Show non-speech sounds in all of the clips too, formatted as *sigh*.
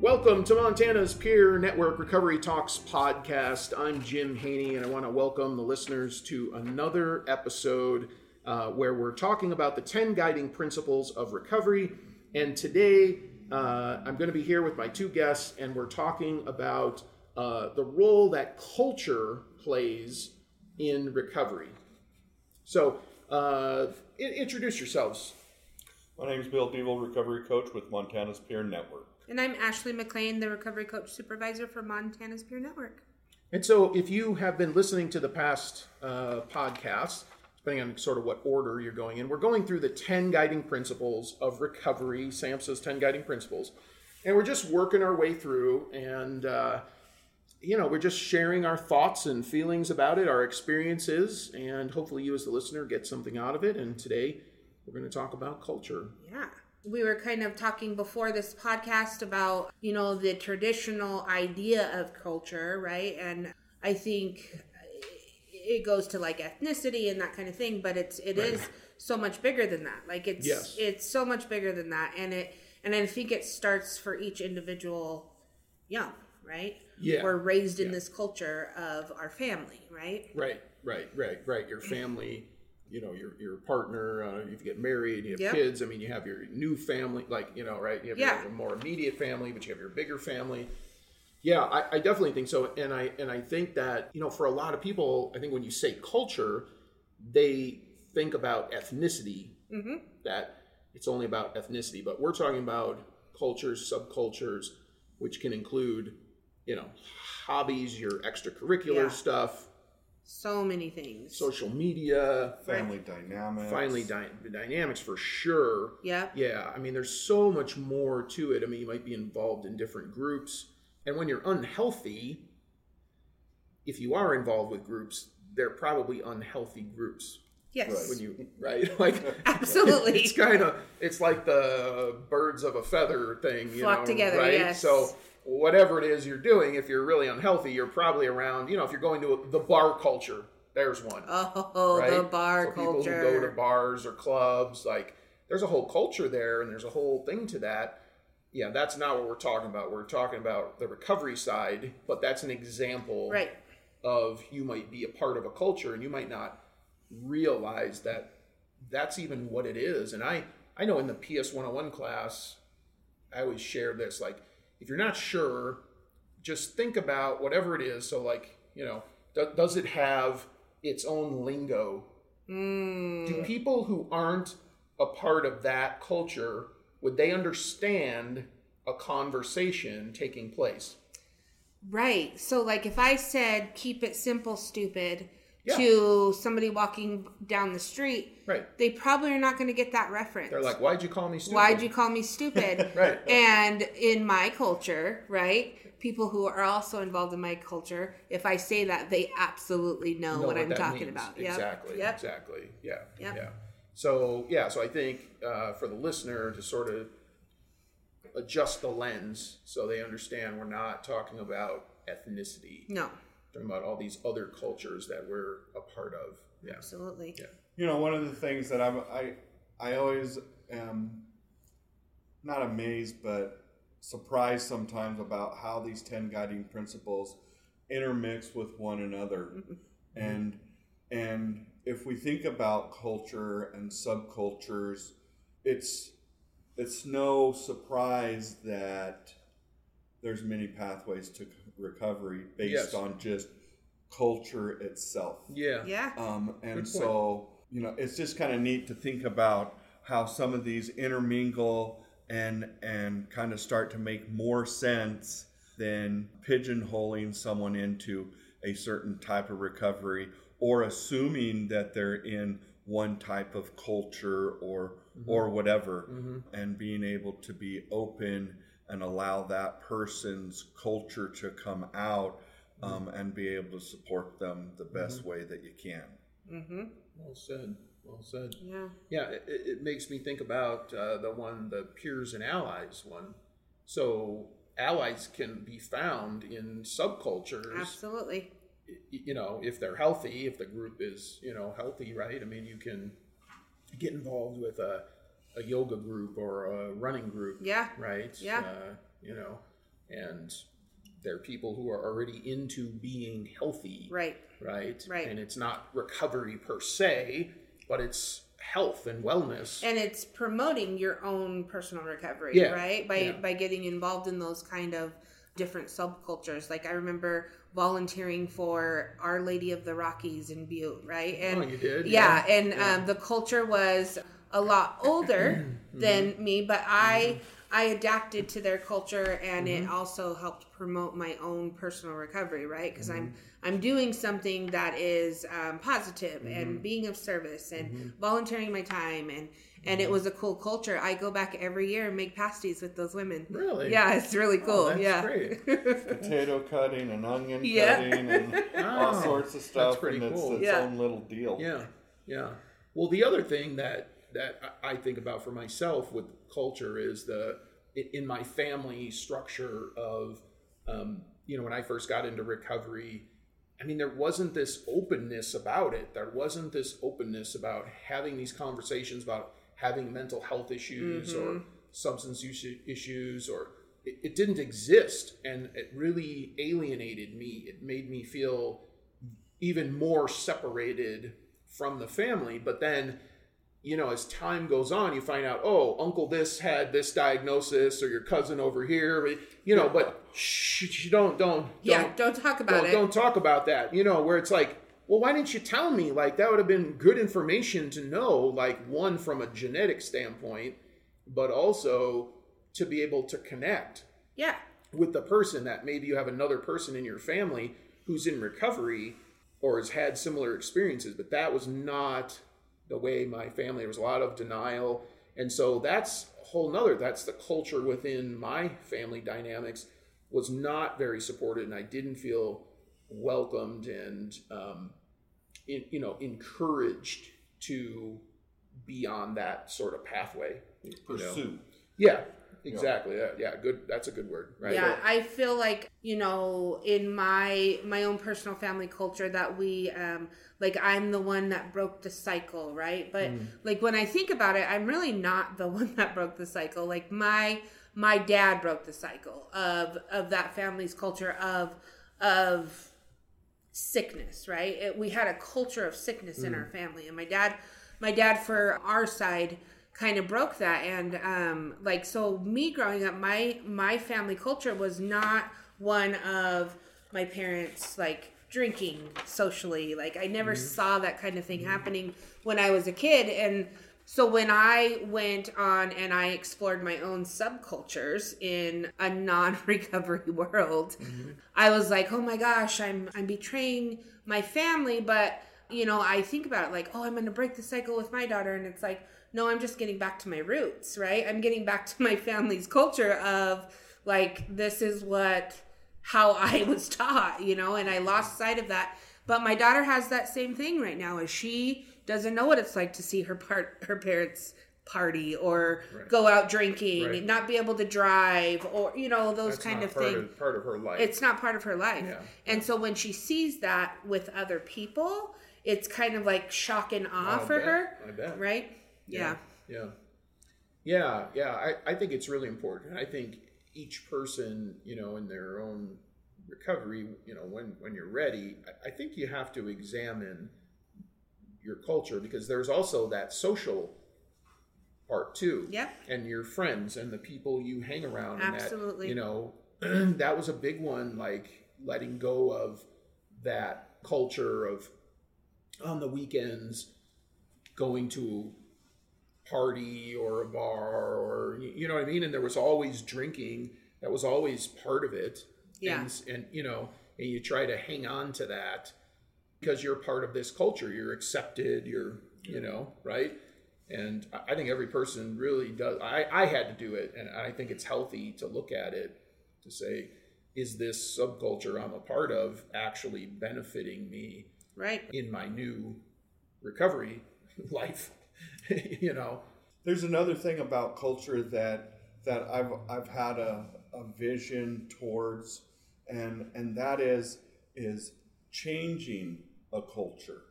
Welcome to Montana's Peer Network Recovery Talks podcast. I'm Jim Haney, and I want to welcome the listeners to another episode uh, where we're talking about the 10 guiding principles of recovery. And today, uh, I'm going to be here with my two guests, and we're talking about uh, the role that culture plays in recovery. So, uh, introduce yourselves. My name is Bill Devel, recovery coach with Montana's Peer Network. And I'm Ashley McLean, the recovery coach supervisor for Montana's Peer Network. And so, if you have been listening to the past uh, podcasts, depending on sort of what order you're going in, we're going through the 10 guiding principles of recovery, SAMHSA's 10 guiding principles. And we're just working our way through, and, uh, you know, we're just sharing our thoughts and feelings about it, our experiences, and hopefully you, as the listener, get something out of it. And today, we're going to talk about culture. Yeah we were kind of talking before this podcast about you know the traditional idea of culture right? And i think it goes to like ethnicity and that kind of thing but it's it right. is so much bigger than that. Like it's yes. it's so much bigger than that. And it and i think it starts for each individual young right? Yeah. We're raised in yeah. this culture of our family right? Right right right right. Your family you know your your partner uh, if you get married you have Yep. kids i mean you have your new family like you know right you have Yeah. your more immediate family but you have your bigger family yeah I, I definitely think so and i and i think that you know for a lot of people i think when you say culture they think about ethnicity mm-hmm. that it's only about ethnicity but we're talking about cultures subcultures which can include you know hobbies your extracurricular Yeah. stuff so many things. Social media Family dynamics. finally dy- dynamics for sure. Yeah yeah i mean there's so much more to it. I mean you might be involved in different groups. And when you're unhealthy if you are involved with groups they're probably unhealthy groups. Yes. When you right? *laughs* Like Absolutely. it's kind of it's like the birds of a feather thing you Flock know together, right? yes. so whatever it is you're doing if you're really unhealthy you're probably around you know if you're going to a, the bar culture there's one oh right? the bar so people who go to bars or clubs, like there's a whole culture there, and there's a whole thing to that. Yeah, that's not what we're talking about. We're talking about the recovery side, but that's an example right of you might be a part of a culture, and you might not realize that that's even what it is. And I, I know in the PS 101 class, I always share this. Like, if you're not sure, just think about whatever it is. So, like, you know, do, does it have its own lingo mm. do people who aren't a part of that culture would they understand a conversation taking place Right. So, like, if I said "keep it simple, stupid" Yeah. to somebody walking down the street, right they probably are not going to get that reference. they're like why'd you call me stupid "Why'd you call me stupid?" *laughs* Right. And in my culture, right, people who are also involved in my culture, if I say that, they absolutely know, know what, I'm talking means. about. Exactly Yep. exactly yeah Yep. yeah so yeah so i think uh, for the listener to sort of adjust the lens so they understand we're not talking about ethnicity No. Talking about all these other cultures that we're a part of yeah Absolutely. Yeah. You know, one of the things that I'm, I I always am not amazed, but surprised sometimes about how these ten guiding principles intermix with one another, mm-hmm. and and if we think about culture and subcultures, it's it's no surprise that there's many pathways to recovery based Yes. on just culture itself. yeah Yeah. Um, and Good point. so, you know, it's just kind of neat to think about how some of these intermingle and and kind of start to make more sense than pigeonholing someone into a certain type of recovery or assuming that they're in one type of culture or or whatever Mhm. and being able to be open and allow that person's culture to come out um, and be able to support them the best way that you can. Mm-hmm. Well said. Well said. Yeah. Yeah, it, it makes me think about uh, the one, the peers and allies one. So allies can be found in subcultures. Absolutely. You know, if they're healthy, if the group is you know healthy, right? I mean, you can get involved with a, a yoga group or a running group, Yeah. right? Yeah. Uh, you know, and they're people who are already into being healthy, Right. right? Right. And it's not recovery per se, but it's health and wellness. and it's promoting your own personal recovery Yeah, right by yeah. by getting involved in those kind of different subcultures like i remember volunteering for our lady of the rockies in butte right and oh, you did? yeah, and Yeah. Um, the culture was a lot older *clears throat* Mm-hmm. than me but i i adapted to their culture and Mm-hmm. it also helped promote my own personal recovery right because i'm Mm-hmm. i'm doing something that is um, positive Mm-hmm. and being of service and volunteering my time and and it was a cool culture i go back every year and make pasties with those women Really? yeah it's really cool Oh, that's yeah great. *laughs* Potato cutting and onion Yeah. cutting and *laughs* all Oh, sorts of stuff, That's pretty and it's cool. its Yeah. own little deal. Yeah, yeah. Well, the other thing that that I think about for myself with culture is the in my family structure of um, you know when I first got into recovery. I mean, there wasn't this openness about it. There wasn't this openness about having these conversations about having mental health issues or substance use issues, or it, it didn't exist, and it really alienated me. It made me feel even more separated from the family. But then, you know, as time goes on, you find out, oh, uncle this had this diagnosis, or your cousin over here, you know. But shh, shh, don't, don't, yeah don't, don't talk about don't, it don't talk about that. You know, where it's like, well, why didn't you tell me? Like that would have been good information to know. Like one from a genetic standpoint, but also to be able to connect yeah with the person that maybe you have another person in your family who's in recovery or has had similar experiences but that was not the way my family there was a lot of denial and so that's a whole nother that's the culture within my family dynamics was not very supported and i didn't feel welcomed and um, in, you know encouraged to be on that sort of pathway you know? Pursue. Yeah, exactly. Yeah, yeah, good. That's a good word, right? Yeah, I feel like you know, in my my own personal family culture, that we um like I'm the one that broke the cycle, right? But like when I think about it, I'm really not the *laughs* one that broke the cycle. Like my my dad broke the cycle of of that family's culture of of sickness, right? It, we had a culture of sickness in our family, and my dad, my dad for our side, kind of broke that. And um, like so, me growing up, my my family culture was not one of my parents like drinking socially. Like I never mm-hmm. saw that kind of thing mm-hmm. happening when I was a kid, and so when I went on and I explored my own subcultures in a non-recovery *laughs* world, mm-hmm. I was like, "Oh my gosh, I'm I'm betraying my family." But you know, I think about it like, "Oh, I'm going to break the cycle with my daughter," and it's like, "No, I'm just getting back to my roots, right? I'm getting back to my family's culture of like this is what how I *laughs* was taught, you know, and I lost sight of that. But my daughter has that same thing right now. Is she doesn't know what it's like to see her part her parents party or go out drinking, Right. not be able to drive, or you know those That's kind of things. Part of her life. It's not part of her life. Yeah. And so when she sees that with other people, it's kind of like shock and awe oh, I'll for bet. her, right? Yeah. Yeah. Yeah, yeah. I, I think it's really important. I think each person, you know, in their own recovery, you know, when, when you're ready, I, I think you have to examine your culture because there's also that social part too. Yep. And your friends and the people you hang around. Absolutely. And that, you know, *clears throat* that was a big one, like letting go of that culture of on the weekends going to party or a bar or you know what I mean and there was always drinking that was always part of it Yeah. and, and you know and you try to hang on to that because you're part of this culture you're accepted you're you know right And I I think every person really does. I, I had to do it, and I think it's healthy to look at it to say, is this subculture I'm a part of actually benefiting me Right. in my new recovery *laughs* life? *laughs* you know, There's another thing about culture that that I've I've had a, a vision towards, and and that is is changing a culture,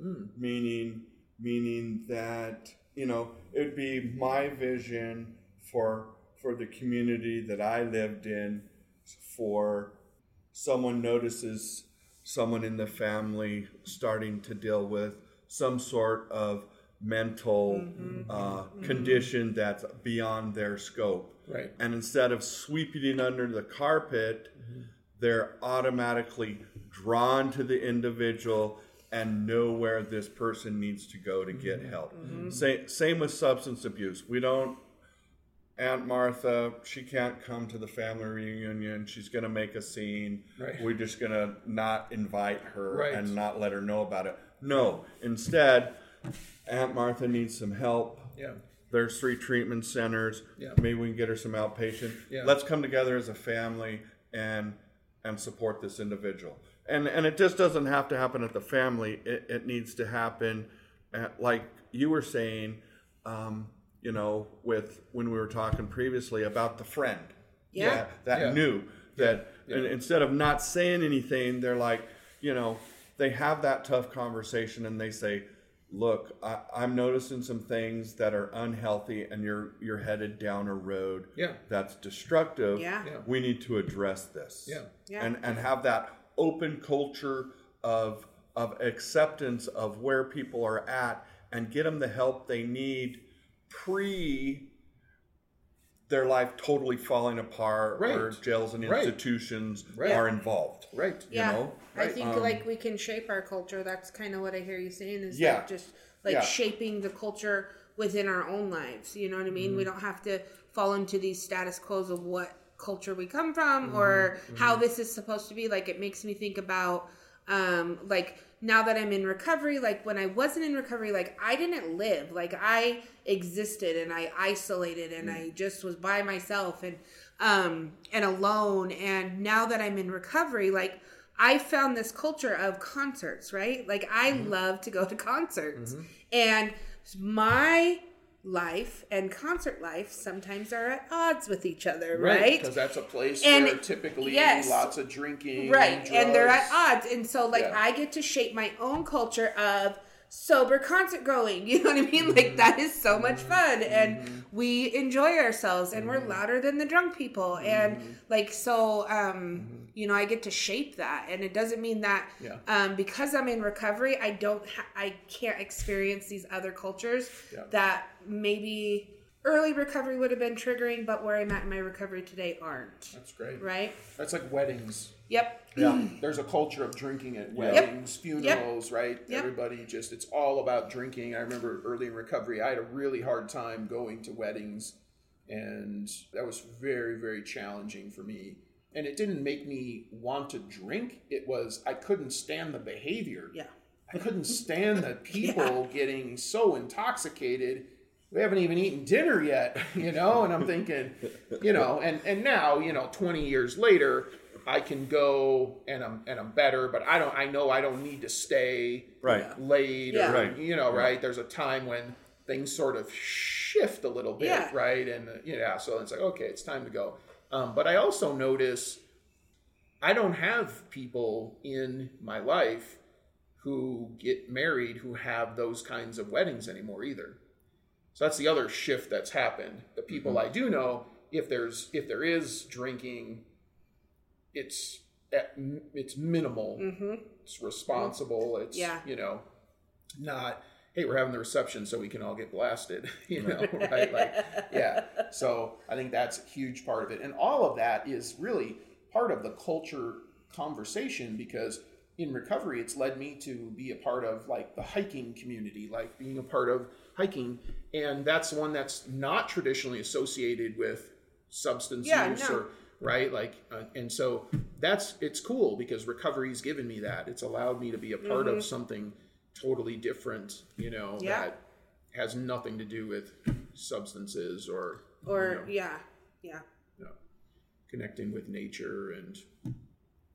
hmm. meaning meaning that you know it'd be my vision for for the community that I lived in, for someone notices someone in the family starting to deal with some sort of mental mm-hmm. uh, mm-hmm. condition that's beyond their scope. Right. And instead of sweeping it under the carpet, mm-hmm. they're automatically drawn to the individual and know where this person needs to go to get help. Sa- same with substance abuse. We don't Aunt Martha, she can't come to the family reunion. She's going to make a scene. Right. We're just going to not invite her Right. and not let her know about it. No, instead, Aunt Martha needs some help. yeah, There's three treatment centers. Yeah. Maybe we can get her some outpatient. Yeah. Let's come together as a family and and support this individual. And and it just doesn't have to happen at the family. It, it needs to happen, at, like you were saying, um, you know, with when we were talking previously about the friend. Yeah. that, that Yeah. knew that and instead of not saying anything, they're like, you know, they have that tough conversation and they say, "Look, I, I'm noticing some things that are unhealthy, and you're you're headed down a road Yeah. that's destructive. Yeah. Yeah. We need to address this. Yeah. Yeah. and and have that open culture of of acceptance of where people are at, and get them the help they need pre their life totally falling apart or jails and institutions Right. are involved. right. Yeah. know? I think Um, like we can shape our culture. That's kind of what I hear you saying is Yeah. like just like Yeah. shaping the culture within our own lives. You know what I mean? We Mm-hmm. don't have to fall into these status quos of what culture we come from Mm-hmm. or how this is supposed to be. Like it makes me think about um like now that I'm in recovery, like when I wasn't in recovery, like I didn't live. Like I existed and I isolated and I mm. just was by myself and um and alone. And now that I'm in recovery, like I found this culture of concerts, right? Like I mm-hmm. love to go to concerts. Mm-hmm. And my life and concert life sometimes are at odds with each other, right? Because that's a place And- where typically yes. lots of drinking, right and they're at odds and so like Yeah. i get to shape my own culture of sober concert going *laughs* you know what i mean Mm-hmm. like that is so much fun and we enjoy ourselves and we're louder than the drunk people Mm-hmm. and like so um you know i get to shape that and it doesn't mean that Yeah. um because i'm in recovery i don't ha- i can't experience these other cultures Yeah. that maybe early recovery would have been triggering but where i'm at in my recovery today aren't That's great. right That's like weddings. Yep Yeah. *clears throat* There's a culture of drinking at weddings, funerals, right? Yep. Everybody just, it's all about drinking. I remember early in recovery, I had a really hard time going to weddings, and that was very, very challenging for me. And it didn't make me want to drink, it was, I couldn't stand the behavior. yeah I couldn't stand the *laughs* people getting so intoxicated. We haven't even eaten dinner yet, *laughs* you know. And I'm thinking, you know, and and now, you know, 20 years later, I can go and I'm and I'm better, but I don't. I know I don't need to stay Right. late, Yeah. or, Right. you know, right. There's a time when things sort of shift a little bit, Yeah. right? And uh, yeah, so it's like okay, it's time to go. Um, but I also notice I don't have people in my life who get married who have those kinds of weddings anymore either. So that's the other shift that's happened. The people Mm-hmm. I do know, if there's if there is drinking, it's at, it's minimal. Mm-hmm. It's responsible. Mm-hmm. It's Yeah. you know, not hey we're having the reception so we can all get blasted. *laughs* You know, *laughs* right? Like yeah. So I think that's a huge part of it, and all of that is really part of the culture conversation because in recovery it's led me to be a part of like the hiking community like being a part of hiking and that's one that's not traditionally associated with substance Yeah, use no. or right like uh, and so that's it's cool because recovery's given me that it's allowed me to be a part of something totally different you know Mm-hmm. Yeah. that has nothing to do with substances or Or you know, yeah, yeah. you know, connecting with nature and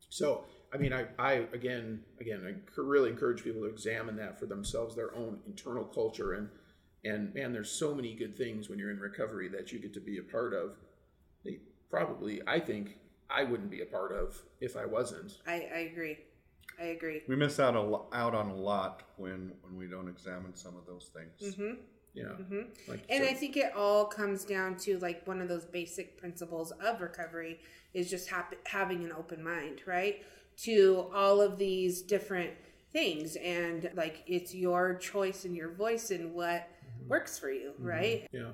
so I mean I, I again again I really encourage people to examine that for themselves their own internal culture and and man there's so many good things when you're in recovery that you get to be a part of they probably I think I wouldn't be a part of if I wasn't I, I agree. I agree. We miss out a lo- out on a lot when when we don't examine some of those things. hmm you know hmm like And said. I think it all comes down to like one of those basic principles of recovery is just hap- having an open mind, right? To all of these different things. And like it's your choice and your voice and what works for you, right? Yeah.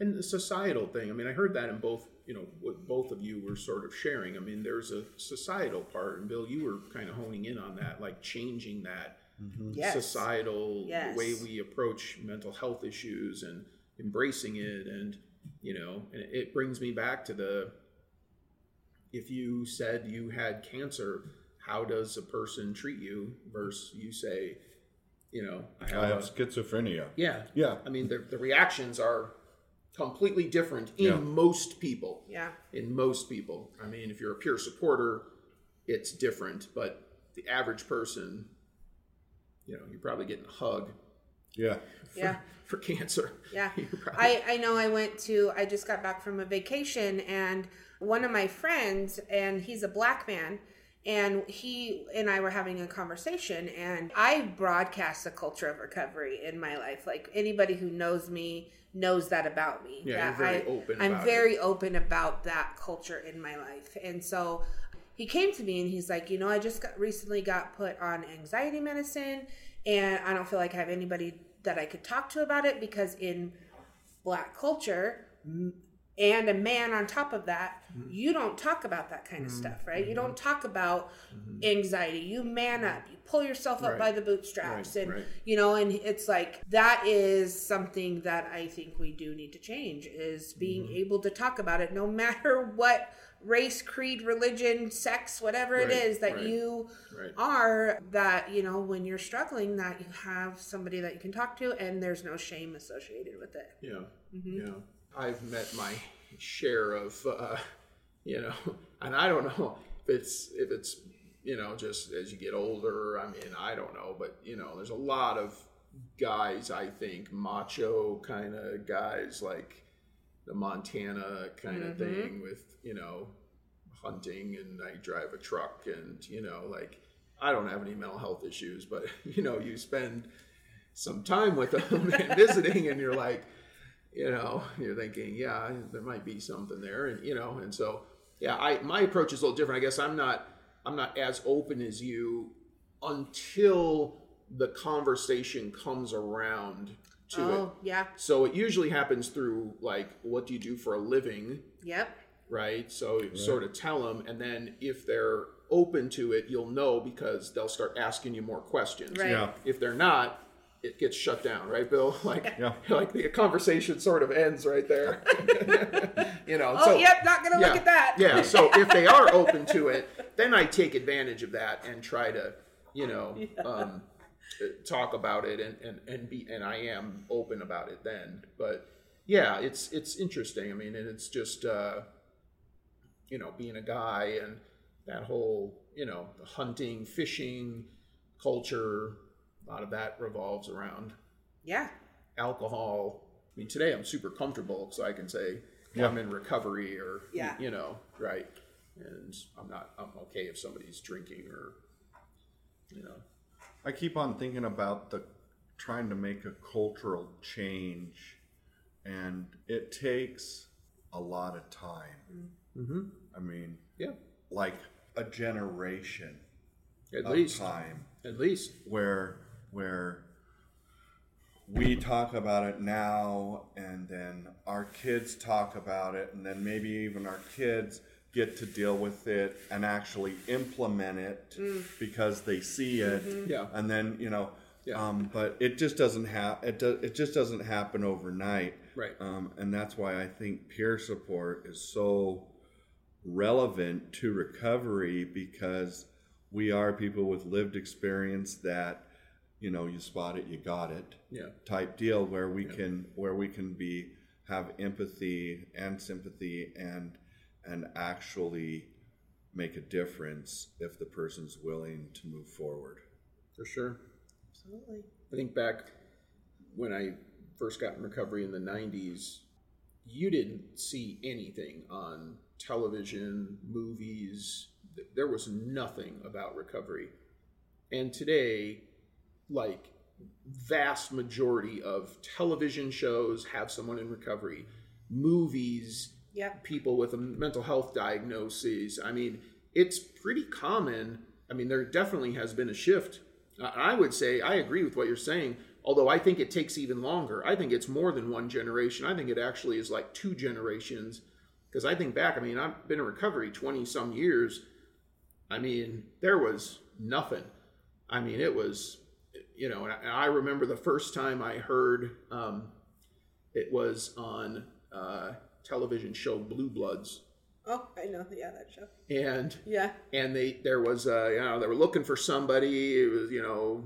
And the societal thing, I mean, I heard that in both, you know, what both of you were sort of sharing. I mean, there's a societal part, and Bill, you were kind of honing in on that, like changing that mm-hmm. Yes. societal Yes. way we approach mental health issues and embracing it. And, you know, and it brings me back to the if you said you had cancer, how does a person treat you versus you say, you know, I have, I have a- schizophrenia. yeah. Yeah. I mean, the, the reactions are completely different in Yeah. most people. Yeah. In most people. I mean, if you're a peer supporter, it's different, but the average person, you know, you're probably getting a hug Yeah. Yeah. *laughs* for cancer. Yeah. *laughs* Probably- I, I know I went to, I just got back from a vacation and one of my friends, and he's a black man, and he and I were having a conversation, and I broadcast the culture of recovery in my life. Like anybody who knows me knows that about me. Yeah, that very I, open I'm very open about that culture in my life. And so he came to me and he's like, you know, I just got recently got put on anxiety medicine and I don't feel like I have anybody that I could talk to about it because in black culture and a man on top of that, Mm-hmm. you don't talk about that kind of stuff, right? You don't talk about anxiety. You man up. You pull yourself up Right. by the bootstraps Right, and right. you know and it's like that is something that I think we do need to change is being Mm-hmm. able to talk about it no *laughs* matter what race, creed, religion, sex, whatever it is that you are that you know when you're struggling that you have somebody that you can talk to and there's no shame associated with it. Yeah, Mm-hmm. yeah. I've met my share of, uh, you know, *laughs* and I don't know if it's if it's you know just as you get older. I mean, I don't know, but you know, there's a lot of guys. I think macho kind of guys like the Montana kind of Mm-hmm. thing with you know hunting and I drive a truck and you know like I don't have any mental health issues, but *laughs* you know you spend some time with them *laughs* and visiting and you're like you know *laughs* you're thinking yeah there might be something there and you know and so yeah i my approach is a little different i guess i'm not i'm not as open as you until the conversation comes around to it oh, yeah. so it usually happens through like what do you do for a living Yep. right? So you sort of tell them, and then if they're open to it, you'll know because they'll start asking you more questions. Right. Yeah. If they're not, it gets shut down, right, Bill? *laughs* Like, Yeah. like the conversation sort of ends right there. *laughs* you know. Oh, so, yep, not going to yeah, look at that. Yeah. *laughs* So if they are open to it, then I take advantage of that and try to, you know, um, uh, talk about it and, and, and be and I am open about it then. But yeah, it's it's interesting. I mean, and it's just uh, you know being a guy and that whole you know hunting, fishing culture. A lot of that revolves around Yeah. alcohol. I mean, today I'm super comfortable, so I can say Yeah. I'm in recovery, or Yeah. you know, right? And I'm not. I'm okay if somebody's drinking, or you know, I keep on thinking about the trying to make a cultural change, and it takes a lot of time. mm-hmm. I mean, yeah, like a generation at of least, time at least, where where we talk about it now and then our kids talk about it and then maybe even our kids get to deal with it and actually implement it because they see it Yeah. and then you know Yeah. um, but it just doesn't have it, do- it just doesn't happen overnight Right. um, and that's why i think peer support is so relevant to recovery because we are people with lived experience that you know, you spot it, you got it Yeah. type deal where we can where we can be have empathy and sympathy and and actually make a difference if the person's willing to move forward. For sure. Absolutely. I think back when I first got in recovery in the 90s, you didn't see anything on television, movies. There was nothing about recovery. And today, like vast majority of television shows have someone in recovery, movies, people with a mental health diagnosis. I mean, it's pretty common. I mean, there definitely has been a shift. I I would say I agree with what you're saying, although I think it takes even longer. I think it's more than one generation. I think it actually is like two generations. Because I think back, I mean, I've been in recovery 20 some years. I mean, there was nothing. I mean, it was, you know, and I, and I remember the first time I heard um, it was on uh, television show Blue Bloods, Oh, I know. Yeah, that show. and Yeah. and they there was uh, you know they were looking for somebody. It was you know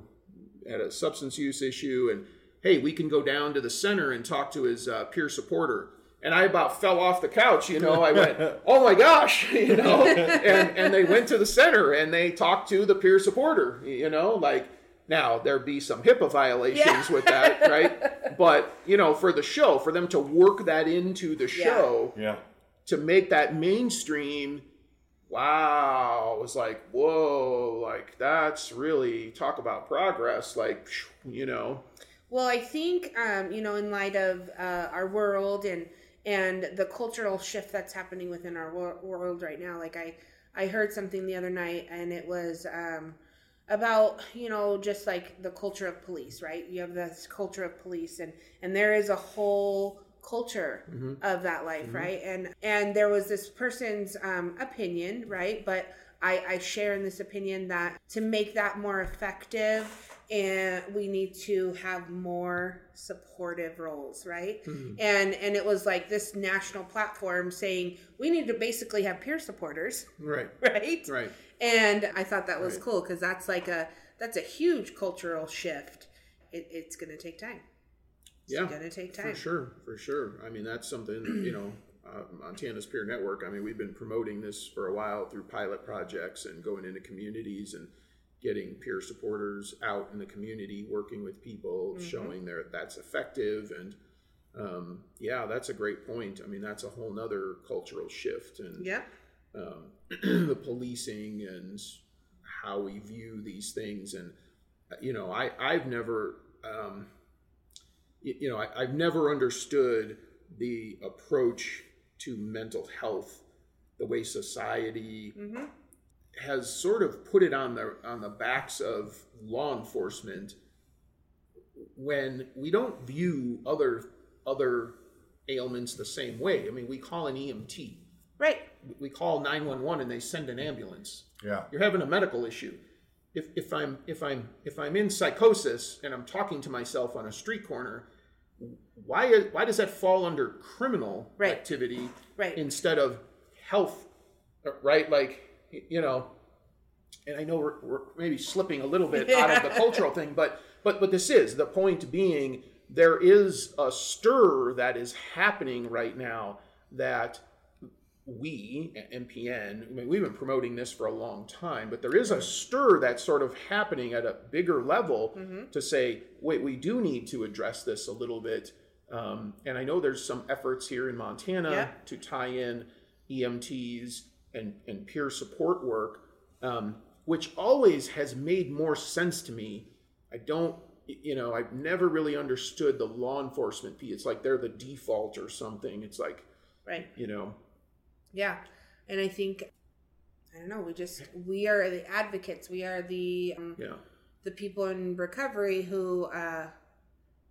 had a substance use issue, and hey, we can go down to the center and talk to his uh, peer supporter. And I about fell off the couch, you know. I went, *laughs* "Oh my gosh!" *laughs* you know. And and they went to the center and they talked to the peer supporter, you know. Like now there'd be some HIPAA violations Yeah. with that, *laughs* right? But you know, for the show, for them to work that into the show, Yeah. to make that mainstream wow it was like whoa like that's really talk about progress like you know Well, I think um, you know, in light of uh, our world and and the cultural shift that's happening within our wor- world right now, like I I heard something the other night, and it was um, about you know just like the culture of police, right? You have this culture of police, and and there is a whole culture of that life, right? And and there was this person's um, opinion, right? But I, I share in this opinion that to make that more effective, and we need to have more supportive roles, right? And and it was like this national platform saying we need to basically have peer supporters, right *laughs* right? right And I thought that was Right. cool because that's like a that's a huge cultural shift. It, it's going to take time. It's yeah going to take time. for sure for sure i mean that's something you know *clears throat* uh, montana's peer network i mean we've been promoting this for a while through pilot projects and going into communities and getting peer supporters out in the community working with people showing that that's effective and um, yeah that's a great point i mean that's a whole nother cultural shift and Yeah. um, *clears throat* the policing and how we view these things and uh, you know i i've never um, y- you know I, i've never understood the approach to mental health the way society Mm-hmm. Has sort of put it on the on the backs of law enforcement when we don't view other other ailments the same way i mean we call an emt Right. we call 911 and they send an ambulance Yeah. you're having a medical issue if, if i'm if i'm if i'm in psychosis and i'm talking to myself on a street corner why is, why does that fall under criminal Right. activity Right. instead of health right like y- you know and i know we're, we're maybe slipping a little bit *laughs* out of the cultural thing but but but this is the point being there is a stir that is happening right now that we at MPN, I mean, we've been promoting this for a long time, but there is a stir that's sort of happening at a bigger level to say, wait, we do need to address this a little bit. Um, and I know there's some efforts here in Montana Yeah. to tie in EMTs and, and peer support work, um, which always has made more sense to me. I don't, you know, I've never really understood the law enforcement piece. It's like they're the default or something. It's like, Right. you know, Yeah. And I think I don't know, we just we are the advocates. We are the um, yeah. the people in recovery who uh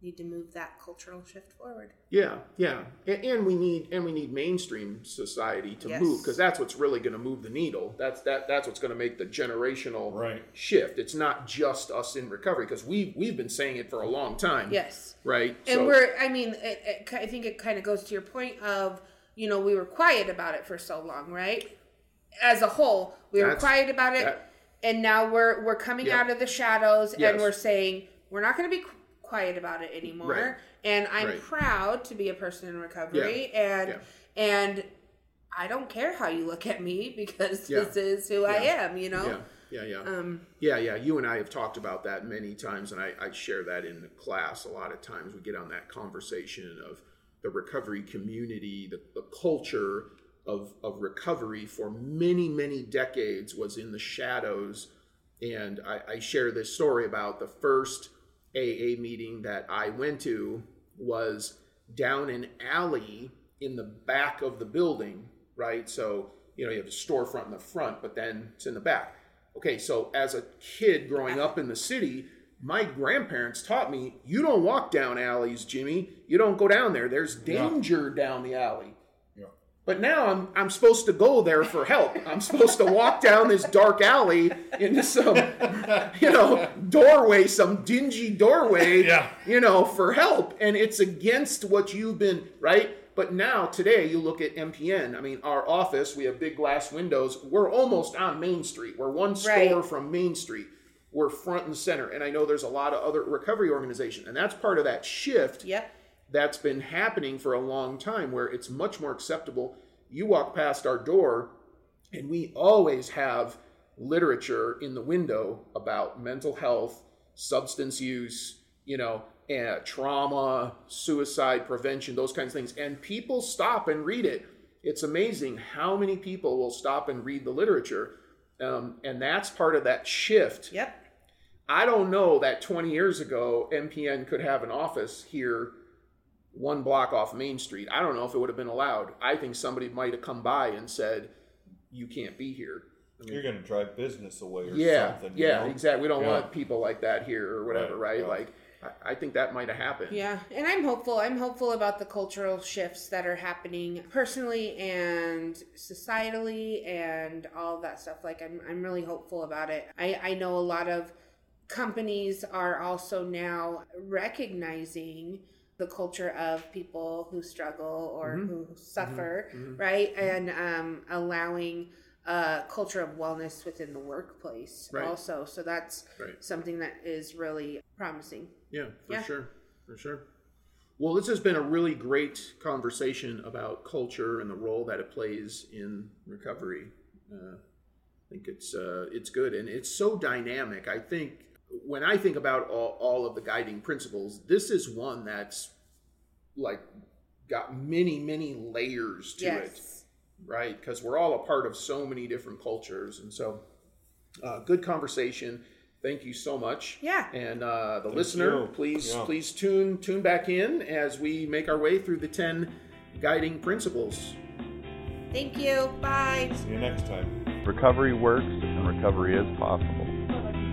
need to move that cultural shift forward. Yeah, yeah, and, and we need and we need mainstream society to Yes. move because that's what's really going to move the needle. That's that that's what's going to make the generational Right. shift. It's not just us in recovery because we we've been saying it for a long time. Yes. right. And So- we're I mean, it, it, I think it kind of goes to your point of, you know, we were quiet about it for so long, right? As a whole, we were quiet about it that- and now we're we're coming Yeah. out of the shadows Yes. and we're saying we're not going to be qu- quiet about it anymore. Right. And I'm Right. proud to be a person in recovery. And Yeah. and I don't care how you look at me because Yeah. this is who I am. You know. Yeah, yeah, yeah. Um. Yeah, yeah. You and I have talked about that many times, and I, I share that in the class a lot of times. We get on that conversation of the recovery community, the, the culture of, of recovery for many, many decades was in the shadows. And I, I share this story about the first AA meeting that I went to was down an alley in the back of the building, right? So, you know, you have a storefront in the front, but then it's in the back. Okay, so as a kid growing up in the city, my grandparents taught me you don't walk down alleys, Jimmy. You don't go down there. There's danger down the alley. Yeah. But now I'm I'm supposed to go there for help. I'm supposed to walk down this dark alley into some *laughs* you know doorway, some dingy doorway, Yeah. you know, for help. And it's against what you've been right. But now today you look at MPN. I mean, our office, we have big glass windows. We're almost on Main Street. We're one store Right. from Main Street. We're front and center. And I know there's a lot of other recovery organizations, and that's part of that shift Yep. That's been happening for a long time where it's much more acceptable. You walk past our door, and we always have literature in the window about mental health, substance use, you know, uh, trauma, suicide prevention, those kinds of things. And people stop and read it. It's amazing how many people will stop and read the literature. Um, and that's part of that shift Yep. I don't know that 20 years ago MPN could have an office here one block off Main Street. I don't know if it would have been allowed. I think somebody might have come by and said, "You can't be here." You're going to drive business away or Yeah, something. you yeah, know? exactly. We don't Yeah. want people like that here or whatever, Right, right? yeah. Like, I, I think that might have happened. Yeah, and I'm hopeful. I'm hopeful about the cultural shifts that are happening personally and societally and all that stuff. Like I'm I'm really hopeful about it. I, I know a lot of companies are also now recognizing the culture of people who struggle or Mhm. who suffer, mhm. right? And um, allowing a culture of wellness within the workplace Right. also. So that's Right. something that is really promising. Yeah, for Yeah. sure. For sure. Well, this has been a really great conversation about culture and the role that it plays in recovery. Uh, I think it's uh, it's good and it's so dynamic. I think when I think about all, all of the guiding principles, this is one that's like got many many layers to it right? Because we're all a part of so many different cultures, and so uh, good conversation. Thank you so much. Yeah. And uh, the listener, you. please Yeah. please tune tune back in as we make our way through the ten guiding principles. Thank you. Bye. See you next time. Recovery works and recovery is possible.